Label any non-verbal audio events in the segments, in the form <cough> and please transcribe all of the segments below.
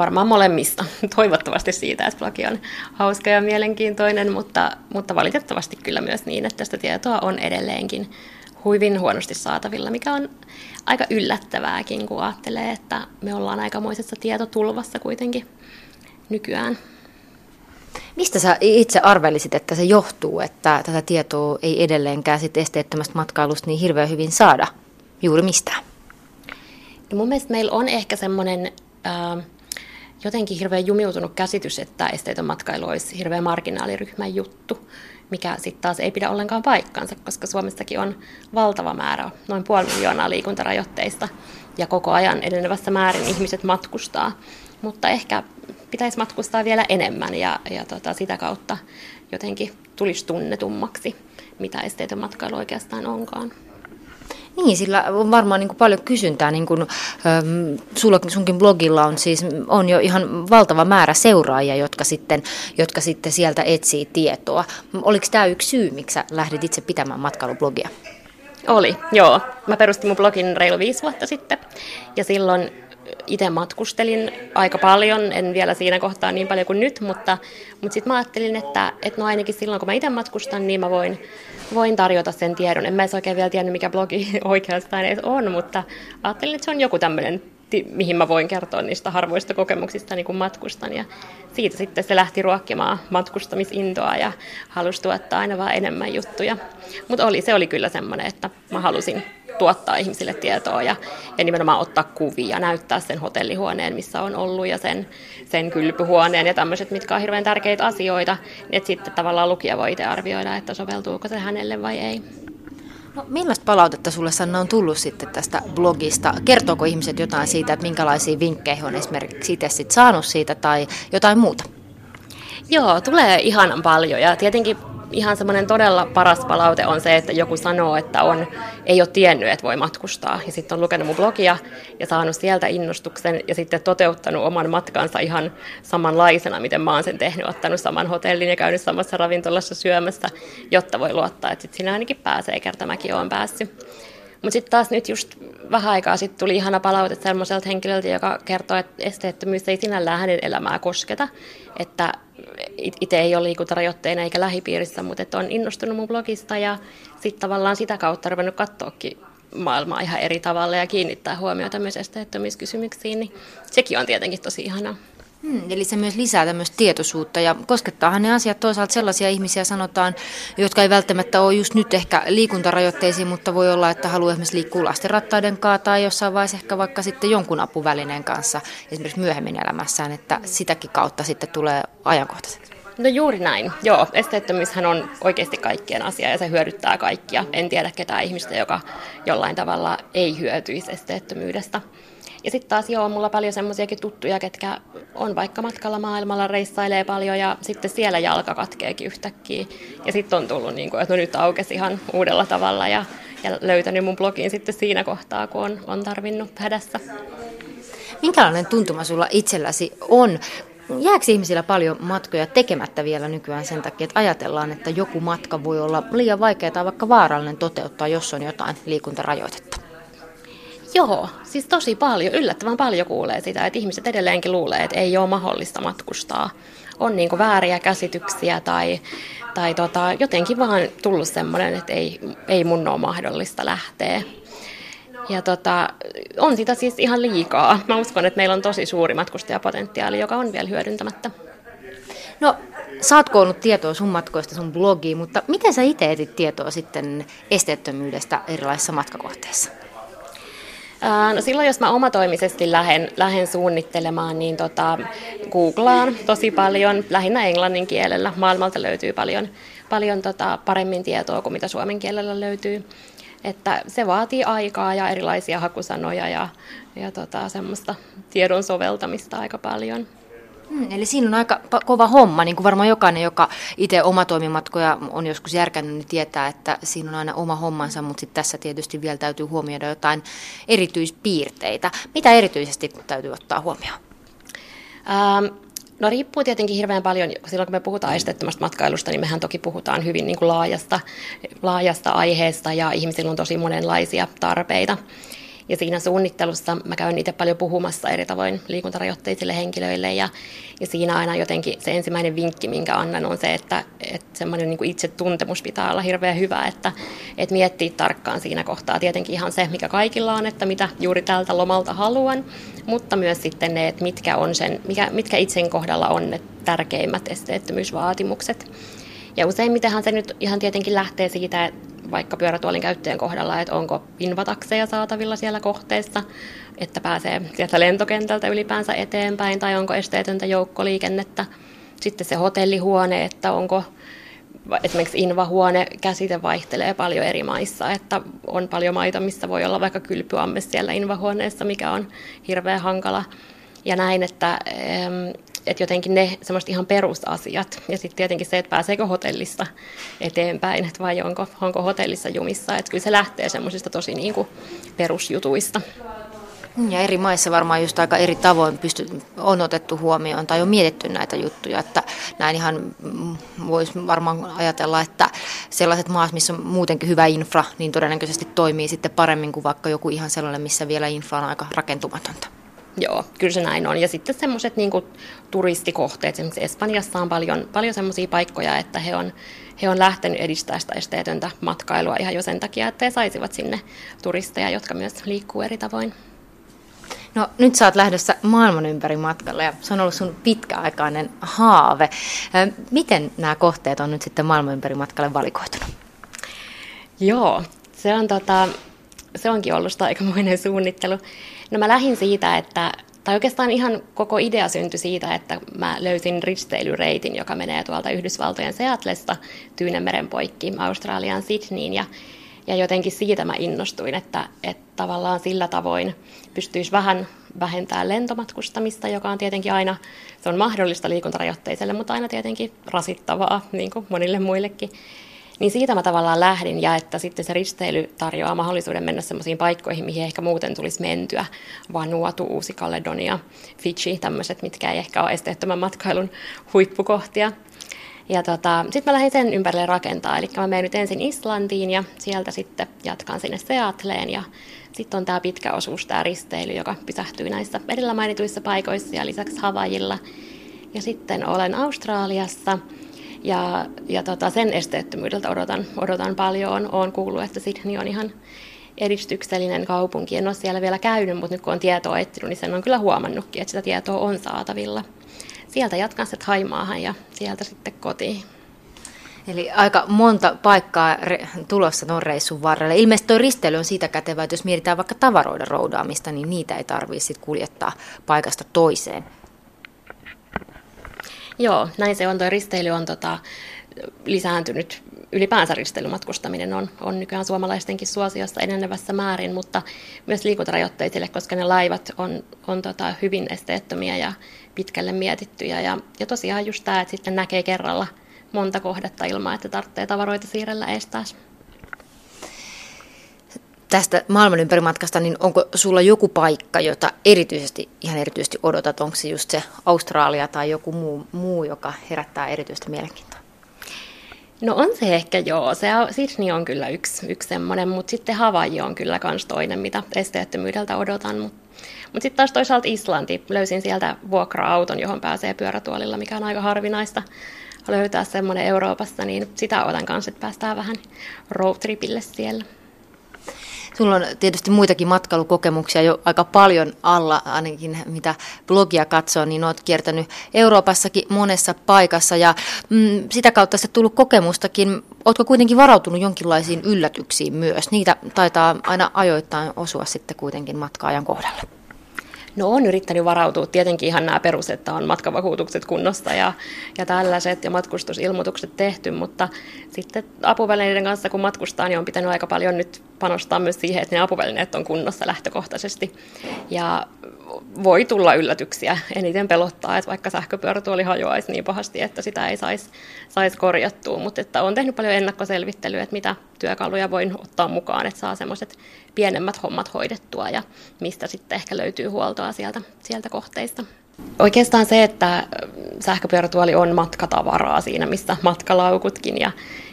Varmaan molemmista. <laughs> Toivottavasti siitä, että blogi on hauska ja mielenkiintoinen, mutta, mutta valitettavasti kyllä myös niin, että tästä tietoa on edelleenkin hyvin huonosti saatavilla, mikä on aika yllättävääkin, kun ajattelee, että me ollaan aikamoisessa tietotulvassa kuitenkin nykyään. Mistä sä itse arvelisit, että se johtuu, että tätä tietoa ei edelleenkään sit esteettömästä matkailusta niin hirveän hyvin saada? Juuri mistään? No mun mielestä meillä on ehkä semmoinen äh, jotenkin hirveän jumiutunut käsitys, että esteetön matkailu olisi hirveän marginaaliryhmän juttu, mikä sitten taas ei pidä ollenkaan paikkansa, koska Suomessakin on valtava määrä, noin puoli miljoonaa liikuntarajoitteista, ja koko ajan edenevässä määrin ihmiset matkustaa. Mutta ehkä pitäisi matkustaa vielä enemmän ja, ja tota, sitä kautta jotenkin tulisi tunnetummaksi, mitä esteetön matkailu oikeastaan onkaan. Niin, sillä on varmaan niin kuin paljon kysyntää. Niin kuin, ähm, sulla, sunkin blogilla on siis on jo ihan valtava määrä seuraajia, jotka sitten, jotka sitten sieltä etsii tietoa. Oliko tämä yksi syy, miksi sä lähdit itse pitämään matkailublogia? Oli, joo. Mä perustin mun blogin reilu viisi vuotta sitten. Ja silloin itse matkustelin aika paljon, en vielä siinä kohtaa niin paljon kuin nyt, mutta, mutta sitten mä ajattelin, että, että no ainakin silloin kun mä itse matkustan, niin mä voin, voin tarjota sen tiedon. En mä edes oikein vielä tiennyt, mikä blogi <laughs> oikeastaan edes on, mutta ajattelin, että se on joku tämmöinen mihin mä voin kertoa niistä harvoista kokemuksista niin kun matkustan. Ja siitä sitten se lähti ruokkimaan matkustamisintoa ja halusi tuottaa aina vaan enemmän juttuja. Mutta oli, se oli kyllä semmoinen, että mä halusin tuottaa ihmisille tietoa ja, ja nimenomaan ottaa kuvia, näyttää sen hotellihuoneen, missä on ollut ja sen, sen kylpyhuoneen ja tämmöiset, mitkä on hirveän tärkeitä asioita, niin että sitten tavallaan lukija voi itse arvioida, että soveltuuko se hänelle vai ei. No, millaista palautetta sulle Sanna on tullut sitten tästä blogista? Kertooko ihmiset jotain siitä, että minkälaisia vinkkejä on esimerkiksi itse sit saanut siitä tai jotain muuta? Joo, tulee ihanan paljon ja tietenkin ihan semmoinen todella paras palaute on se, että joku sanoo, että on, ei ole tiennyt, että voi matkustaa. Ja sitten on lukenut mun blogia ja saanut sieltä innostuksen ja sitten toteuttanut oman matkansa ihan samanlaisena, miten mä oon sen tehnyt, ottanut saman hotellin ja käynyt samassa ravintolassa syömässä, jotta voi luottaa, että sitten siinä ainakin pääsee, kerta mäkin oon päässyt. Mutta sitten taas nyt just vähän aikaa sitten tuli ihana palaute sellaiselta henkilöltä, joka kertoo, että esteettömyys ei sinällään hänen elämää kosketa. Että itse ei ole liikuntarajoitteena eikä lähipiirissä, mutta että on innostunut mun blogista ja sitten tavallaan sitä kautta ruvennut katsoakin maailmaa ihan eri tavalla ja kiinnittää huomiota myös esteettömyyskysymyksiin, niin sekin on tietenkin tosi ihanaa. Hmm, eli se myös lisää tämmöistä tietoisuutta ja koskettaahan ne asiat toisaalta sellaisia ihmisiä sanotaan, jotka ei välttämättä ole just nyt ehkä liikuntarajoitteisiin, mutta voi olla, että haluaa esimerkiksi liikkua lastenrattaiden kanssa tai jossain vaiheessa ehkä vaikka sitten jonkun apuvälineen kanssa esimerkiksi myöhemmin elämässään, että sitäkin kautta sitten tulee ajankohtaiseksi. No juuri näin. Joo, esteettömyyshän on oikeasti kaikkien asia ja se hyödyttää kaikkia. En tiedä ketään ihmistä, joka jollain tavalla ei hyötyisi esteettömyydestä. Ja sitten taas joo, mulla paljon semmoisiakin tuttuja, ketkä on vaikka matkalla maailmalla, reissailee paljon ja sitten siellä jalka katkeekin yhtäkkiä. Ja sitten on tullut, niin kuin, että no nyt aukesi ihan uudella tavalla ja, ja löytänyt mun blogin sitten siinä kohtaa, kun on, on tarvinnut hädässä. Minkälainen tuntuma sulla itselläsi on? Jääkö ihmisillä paljon matkoja tekemättä vielä nykyään sen takia, että ajatellaan, että joku matka voi olla liian vaikea tai vaikka vaarallinen toteuttaa, jos on jotain liikuntarajoitetta? Joo, siis tosi paljon, yllättävän paljon kuulee sitä, että ihmiset edelleenkin luulee, että ei ole mahdollista matkustaa. On niin vääriä käsityksiä tai, tai tota, jotenkin vaan tullut semmoinen, että ei, ei mun ole mahdollista lähteä. Ja tota, on sitä siis ihan liikaa. Mä uskon, että meillä on tosi suuri matkustajapotentiaali, joka on vielä hyödyntämättä. No, sä oot koonnut tietoa sun matkoista sun blogiin, mutta miten sä itse etit tietoa sitten esteettömyydestä erilaisissa matkakohteissa? No silloin, jos mä omatoimisesti lähden, lähden suunnittelemaan, niin tota, googlaan tosi paljon, lähinnä englannin kielellä. Maailmalta löytyy paljon, paljon tota, paremmin tietoa kuin mitä suomen kielellä löytyy. Että se vaatii aikaa ja erilaisia hakusanoja ja, ja tota, semmoista tiedon soveltamista aika paljon. Hmm, eli siinä on aika kova homma, niin kuin varmaan jokainen, joka itse omatoimimatkoja on joskus järkännyt, niin tietää, että siinä on aina oma hommansa, mutta sitten tässä tietysti vielä täytyy huomioida jotain erityispiirteitä. Mitä erityisesti täytyy ottaa huomioon? Ähm, No riippuu tietenkin hirveän paljon, silloin kun me puhutaan esteettömästä matkailusta, niin mehän toki puhutaan hyvin niin kuin laajasta, laajasta aiheesta ja ihmisillä on tosi monenlaisia tarpeita. Ja siinä suunnittelussa mä käyn itse paljon puhumassa eri tavoin liikuntarajoitteisille henkilöille ja, ja siinä aina jotenkin se ensimmäinen vinkki, minkä annan, on se, että, että semmoinen niin itsetuntemus pitää olla hirveän hyvä, että, että miettii tarkkaan siinä kohtaa tietenkin ihan se, mikä kaikilla on, että mitä juuri tältä lomalta haluan, mutta myös sitten ne, että mitkä, on sen, mikä, mitkä itsen kohdalla on ne tärkeimmät esteettömyysvaatimukset. Ja useimmitenhan se nyt ihan tietenkin lähtee siitä, vaikka pyörätuolin käyttäjän kohdalla, että onko invatakseja saatavilla siellä kohteessa, että pääsee sieltä lentokentältä ylipäänsä eteenpäin, tai onko esteetöntä joukkoliikennettä. Sitten se hotellihuone, että onko esimerkiksi invahuone käsite vaihtelee paljon eri maissa, että on paljon maita, missä voi olla vaikka kylpyamme siellä invahuoneessa, mikä on hirveän hankala. Ja näin, että että jotenkin ne semmoista ihan perusasiat. Ja sitten tietenkin se, että pääseekö hotellista eteenpäin, että vai onko, onko hotellissa jumissa. Että kyllä se lähtee semmoisista tosi niin kuin perusjutuista. Ja eri maissa varmaan just aika eri tavoin pysty, on otettu huomioon tai on mietitty näitä juttuja, että näin ihan voisi varmaan ajatella, että sellaiset maat, missä on muutenkin hyvä infra, niin todennäköisesti toimii sitten paremmin kuin vaikka joku ihan sellainen, missä vielä infra on aika rakentumatonta. Joo, kyllä se näin on. Ja sitten semmoiset niin turistikohteet, esimerkiksi Espanjassa on paljon, paljon semmoisia paikkoja, että he on, he on lähtenyt edistämään sitä esteetöntä matkailua ihan jo sen takia, että he saisivat sinne turisteja, jotka myös liikkuu eri tavoin. No nyt sä oot lähdössä maailman ympäri matkalle ja se on ollut sun pitkäaikainen haave. Miten nämä kohteet on nyt sitten maailman ympäri matkalle valikoitunut? Joo, se, on tota, se onkin ollut aikamoinen suunnittelu. No mä lähdin siitä, että, tai oikeastaan ihan koko idea syntyi siitä, että mä löysin risteilyreitin, joka menee tuolta Yhdysvaltojen Seatlesta Tyynemeren poikki Australian Sydneyin ja ja jotenkin siitä mä innostuin, että, että tavallaan sillä tavoin pystyisi vähän vähentämään lentomatkustamista, joka on tietenkin aina, se on mahdollista liikuntarajoitteiselle, mutta aina tietenkin rasittavaa, niin kuin monille muillekin. Niin siitä mä tavallaan lähdin ja että sitten se risteily tarjoaa mahdollisuuden mennä semmoisiin paikkoihin, mihin ehkä muuten tulisi mentyä. Vanuatu, Uusi-Kaledonia, Fiji, tämmöiset, mitkä ei ehkä ole esteettömän matkailun huippukohtia. Ja tota, sitten mä lähdin sen ympärille rakentaa, eli mä menen nyt ensin Islantiin ja sieltä sitten jatkan sinne Seatleen ja sitten on tämä pitkä osuus, tämä risteily, joka pysähtyy näissä edellä mainituissa paikoissa ja lisäksi Havajilla. Ja sitten olen Australiassa ja, ja tota, sen esteettömyydeltä odotan, odotan paljon. Olen kuullut, että Sydney on ihan edistyksellinen kaupunki. En ole siellä vielä käynyt, mutta nyt kun on tietoa etsinyt, niin sen on kyllä huomannutkin, että sitä tietoa on saatavilla. Sieltä jatkan sitten Haimaahan ja sieltä sitten kotiin. Eli aika monta paikkaa re- tulossa tuon reissun varrelle. Ilmeisesti tuo risteily on siitä kätevä, että jos mietitään vaikka tavaroiden roudaamista, niin niitä ei tarvitse kuljettaa paikasta toiseen. Joo, näin se on. Tuo risteily on tota, lisääntynyt. Ylipäänsä risteilymatkustaminen on, on nykyään suomalaistenkin suosiossa enenevässä määrin, mutta myös liikuntarajoitteisille, koska ne laivat on, on tota, hyvin esteettömiä ja pitkälle mietittyjä. Ja, ja tosiaan just tämä, että sitten näkee kerralla monta kohdetta ilman, että tarvitsee tavaroita siirrellä eestaas tästä maailman ympärimatkasta, niin onko sulla joku paikka, jota erityisesti, ihan erityisesti odotat? Onko se just se Australia tai joku muu, muu joka herättää erityistä mielenkiintoa? No on se ehkä joo. Se, Sydney on kyllä yksi, yksi semmoinen, mutta sitten Havaji on kyllä myös toinen, mitä esteettömyydeltä odotan. Mutta mut sitten taas toisaalta Islanti. Löysin sieltä vuokra-auton, johon pääsee pyörätuolilla, mikä on aika harvinaista löytää semmoinen Euroopassa, niin sitä odotan kanssa, että päästään vähän roadtripille siellä. Sulla on tietysti muitakin matkailukokemuksia jo aika paljon alla, ainakin mitä blogia katsoo, niin olet kiertänyt Euroopassakin monessa paikassa ja mm, sitä kautta se tullut kokemustakin. Oletko kuitenkin varautunut jonkinlaisiin yllätyksiin myös? Niitä taitaa aina ajoittain osua sitten kuitenkin matkaajan kohdalle. No on yrittänyt varautua. Tietenkin ihan nämä perus, että on matkavakuutukset kunnossa ja, ja tällaiset ja matkustusilmoitukset tehty, mutta sitten apuvälineiden kanssa kun matkustaa, niin on pitänyt aika paljon nyt panostaa myös siihen, että ne apuvälineet on kunnossa lähtökohtaisesti. Ja voi tulla yllätyksiä. Eniten pelottaa, että vaikka sähköpyörätuoli hajoaisi niin pahasti, että sitä ei saisi sais korjattua. Mutta että olen tehnyt paljon ennakkoselvittelyä, että mitä työkaluja voin ottaa mukaan, että saa semmoiset pienemmät hommat hoidettua ja mistä sitten ehkä löytyy huoltoa sieltä, sieltä kohteista. Oikeastaan se, että sähköpyörätuoli on matkatavaraa siinä, missä matkalaukutkin ja,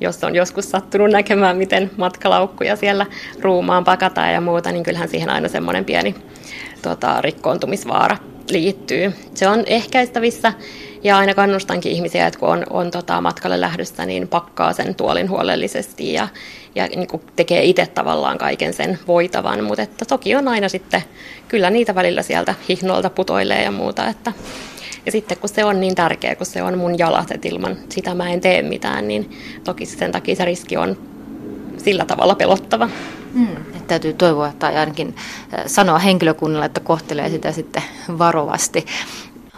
jos on joskus sattunut näkemään, miten matkalaukkuja siellä ruumaan pakataan ja muuta, niin kyllähän siihen aina semmoinen pieni tota, rikkoontumisvaara liittyy. Se on ehkäistävissä ja aina kannustankin ihmisiä, että kun on, on tota, matkalle lähdössä, niin pakkaa sen tuolin huolellisesti ja, ja niin kuin tekee itse tavallaan kaiken sen voitavan. Mutta toki on aina sitten, kyllä niitä välillä sieltä hihnolta putoilee ja muuta. Että, ja sitten kun se on niin tärkeä, kun se on mun jalat, että ilman sitä mä en tee mitään, niin toki sen takia se riski on sillä tavalla pelottava. Mm, että täytyy toivoa tai ainakin sanoa henkilökunnalle, että kohtelee sitä sitten varovasti.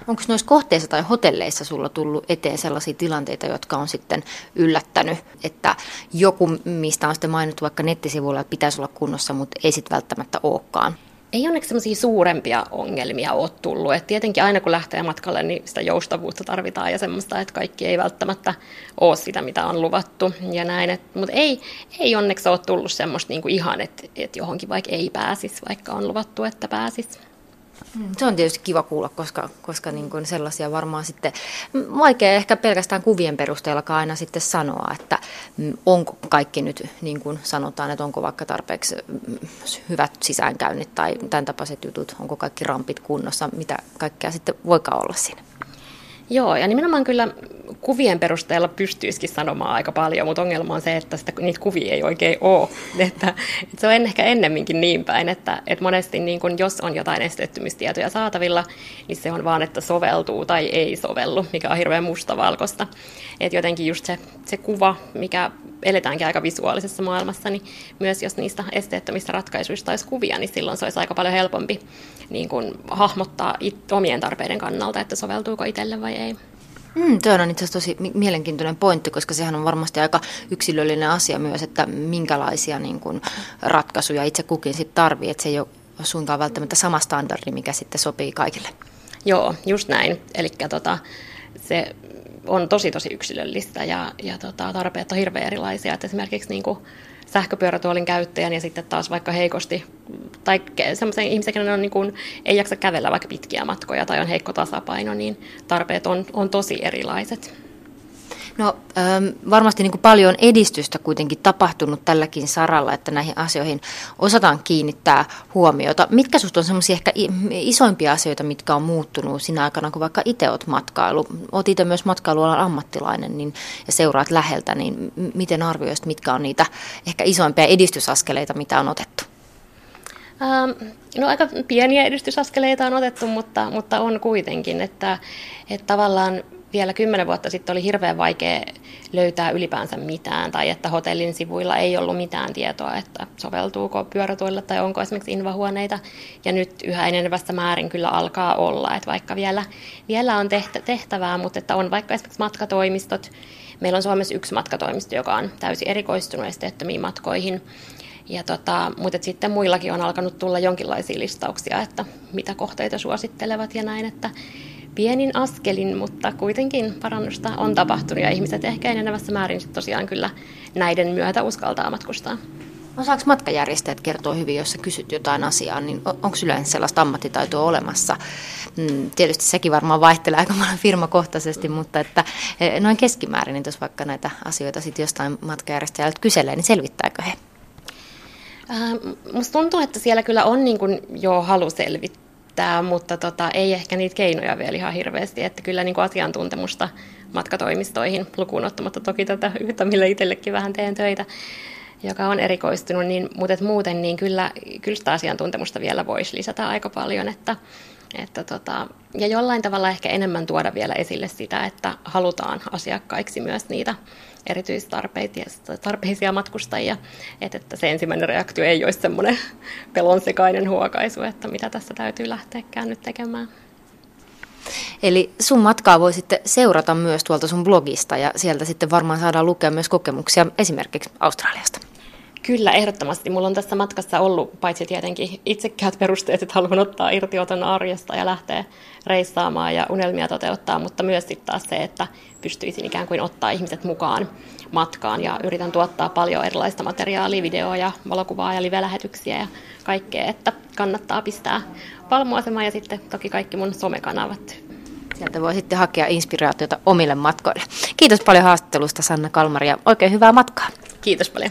Onko noissa kohteissa tai hotelleissa sulla tullut eteen sellaisia tilanteita, jotka on sitten yllättänyt, että joku, mistä on sitten mainittu vaikka nettisivuilla, että pitäisi olla kunnossa, mutta ei sitten välttämättä olekaan? Ei onneksi sellaisia suurempia ongelmia ole tullut. Et tietenkin aina kun lähtee matkalle, niin sitä joustavuutta tarvitaan ja semmoista, että kaikki ei välttämättä ole sitä, mitä on luvattu ja näin. Mutta ei, ei onneksi ole tullut semmoista niinku ihan, että et johonkin vaikka ei pääsisi, vaikka on luvattu, että pääsisi. Mm, se on tietysti kiva kuulla, koska, koska niin kuin sellaisia varmaan sitten, vaikea ehkä pelkästään kuvien perusteella aina sitten sanoa, että mm, onko kaikki nyt niin kuin sanotaan, että onko vaikka tarpeeksi mm, hyvät sisäänkäynnit tai tämän tapaiset jutut, onko kaikki rampit kunnossa, mitä kaikkea sitten voikaan olla siinä. Joo, ja nimenomaan kyllä kuvien perusteella pystyisikin sanomaan aika paljon, mutta ongelma on se, että sitä, niitä kuvia ei oikein ole. <laughs> Että, että se on ehkä ennemminkin niin päin, että, että monesti niin kun, jos on jotain esteettömyystietoja saatavilla, niin se on vaan, että soveltuu tai ei sovellu, mikä on hirveän mustavalkoista. Että jotenkin just se, se kuva, mikä eletäänkin aika visuaalisessa maailmassa, niin myös jos niistä esteettömistä ratkaisuista olisi kuvia, niin silloin se olisi aika paljon helpompi niin kuin hahmottaa it, omien tarpeiden kannalta, että soveltuuko itselle vai ei. Mm, tuo on itse asiassa tosi mielenkiintoinen pointti, koska sehän on varmasti aika yksilöllinen asia myös, että minkälaisia niin kuin, ratkaisuja itse kukin sitten tarvii, että se ei ole suinkaan välttämättä sama standardi, mikä sitten sopii kaikille. Joo, just näin. Eli tota, se on tosi tosi yksilöllistä ja, ja tota, tarpeet on hirveän erilaisia. Et esimerkiksi niin kuin sähköpyörätuolin käyttäjän ja sitten taas vaikka heikosti, tai semmoisen ihmisen, kenellä on, niin kuin, ei jaksa kävellä vaikka pitkiä matkoja tai on heikko tasapaino, niin tarpeet on, on tosi erilaiset. No ähm, varmasti niin kuin paljon edistystä kuitenkin tapahtunut tälläkin saralla, että näihin asioihin osataan kiinnittää huomiota. Mitkä sinusta on semmoisia ehkä isoimpia asioita, mitkä on muuttunut sinä aikana, kun vaikka itse olet matkailu, olet itse myös matkailualan ammattilainen niin, ja seuraat läheltä, niin miten arvioisit, mitkä on niitä ehkä isoimpia edistysaskeleita, mitä on otettu? Ähm, no aika pieniä edistysaskeleita on otettu, mutta, mutta on kuitenkin, että, että tavallaan vielä kymmenen vuotta sitten oli hirveän vaikea löytää ylipäänsä mitään, tai että hotellin sivuilla ei ollut mitään tietoa, että soveltuuko pyörätuilla tai onko esimerkiksi invahuoneita. Ja nyt yhä enenevässä määrin kyllä alkaa olla, että vaikka vielä, vielä on tehtävää, mutta että on vaikka esimerkiksi matkatoimistot. Meillä on Suomessa yksi matkatoimisto, joka on täysin erikoistunut esteettömiin matkoihin. Ja tota, mutta sitten muillakin on alkanut tulla jonkinlaisia listauksia, että mitä kohteita suosittelevat ja näin, että pienin askelin, mutta kuitenkin parannusta on tapahtunut ja ihmiset ehkä enenevässä määrin tosiaan kyllä näiden myötä uskaltaa matkustaa. Osaako matkajärjestäjät kertoa hyvin, jos sä kysyt jotain asiaa, niin onko yleensä sellaista ammattitaitoa olemassa? Mm, tietysti sekin varmaan vaihtelee aika paljon firmakohtaisesti, mutta että e, noin keskimäärin, niin jos vaikka näitä asioita sitten jostain matkajärjestäjältä kyselee, niin selvittääkö he? Äh, musta tuntuu, että siellä kyllä on niin kuin jo halu selvittää riittää, mutta tota, ei ehkä niitä keinoja vielä ihan hirveästi. Että kyllä niin kuin asiantuntemusta matkatoimistoihin lukuun ottamatta toki tätä yhtä, millä itsellekin vähän teen töitä, joka on erikoistunut, niin, mutta muuten niin kyllä, kyllä sitä asiantuntemusta vielä voisi lisätä aika paljon. Että, että tota, ja jollain tavalla ehkä enemmän tuoda vielä esille sitä, että halutaan asiakkaiksi myös niitä erityistarpeisia matkustajia, että, että se ensimmäinen reaktio ei olisi semmoinen <laughs> pelonsekainen huokaisu, että mitä tässä täytyy lähteäkään nyt tekemään. Eli sun matkaa voi sitten seurata myös tuolta sun blogista ja sieltä sitten varmaan saadaan lukea myös kokemuksia esimerkiksi Australiasta. Kyllä, ehdottomasti. Mulla on tässä matkassa ollut paitsi tietenkin itsekkäät perusteet, että haluan ottaa irtioton arjesta ja lähteä reissaamaan ja unelmia toteuttaa, mutta myös sitten taas se, että pystyisin ikään kuin ottaa ihmiset mukaan matkaan ja yritän tuottaa paljon erilaista materiaalia, videoja, valokuvaa ja live-lähetyksiä ja kaikkea, että kannattaa pistää palmuasemaan ja sitten toki kaikki mun somekanavat Sieltä voi sitten hakea inspiraatiota omille matkoille. Kiitos paljon haastattelusta Sanna Kalmari ja oikein hyvää matkaa. Kiitos paljon.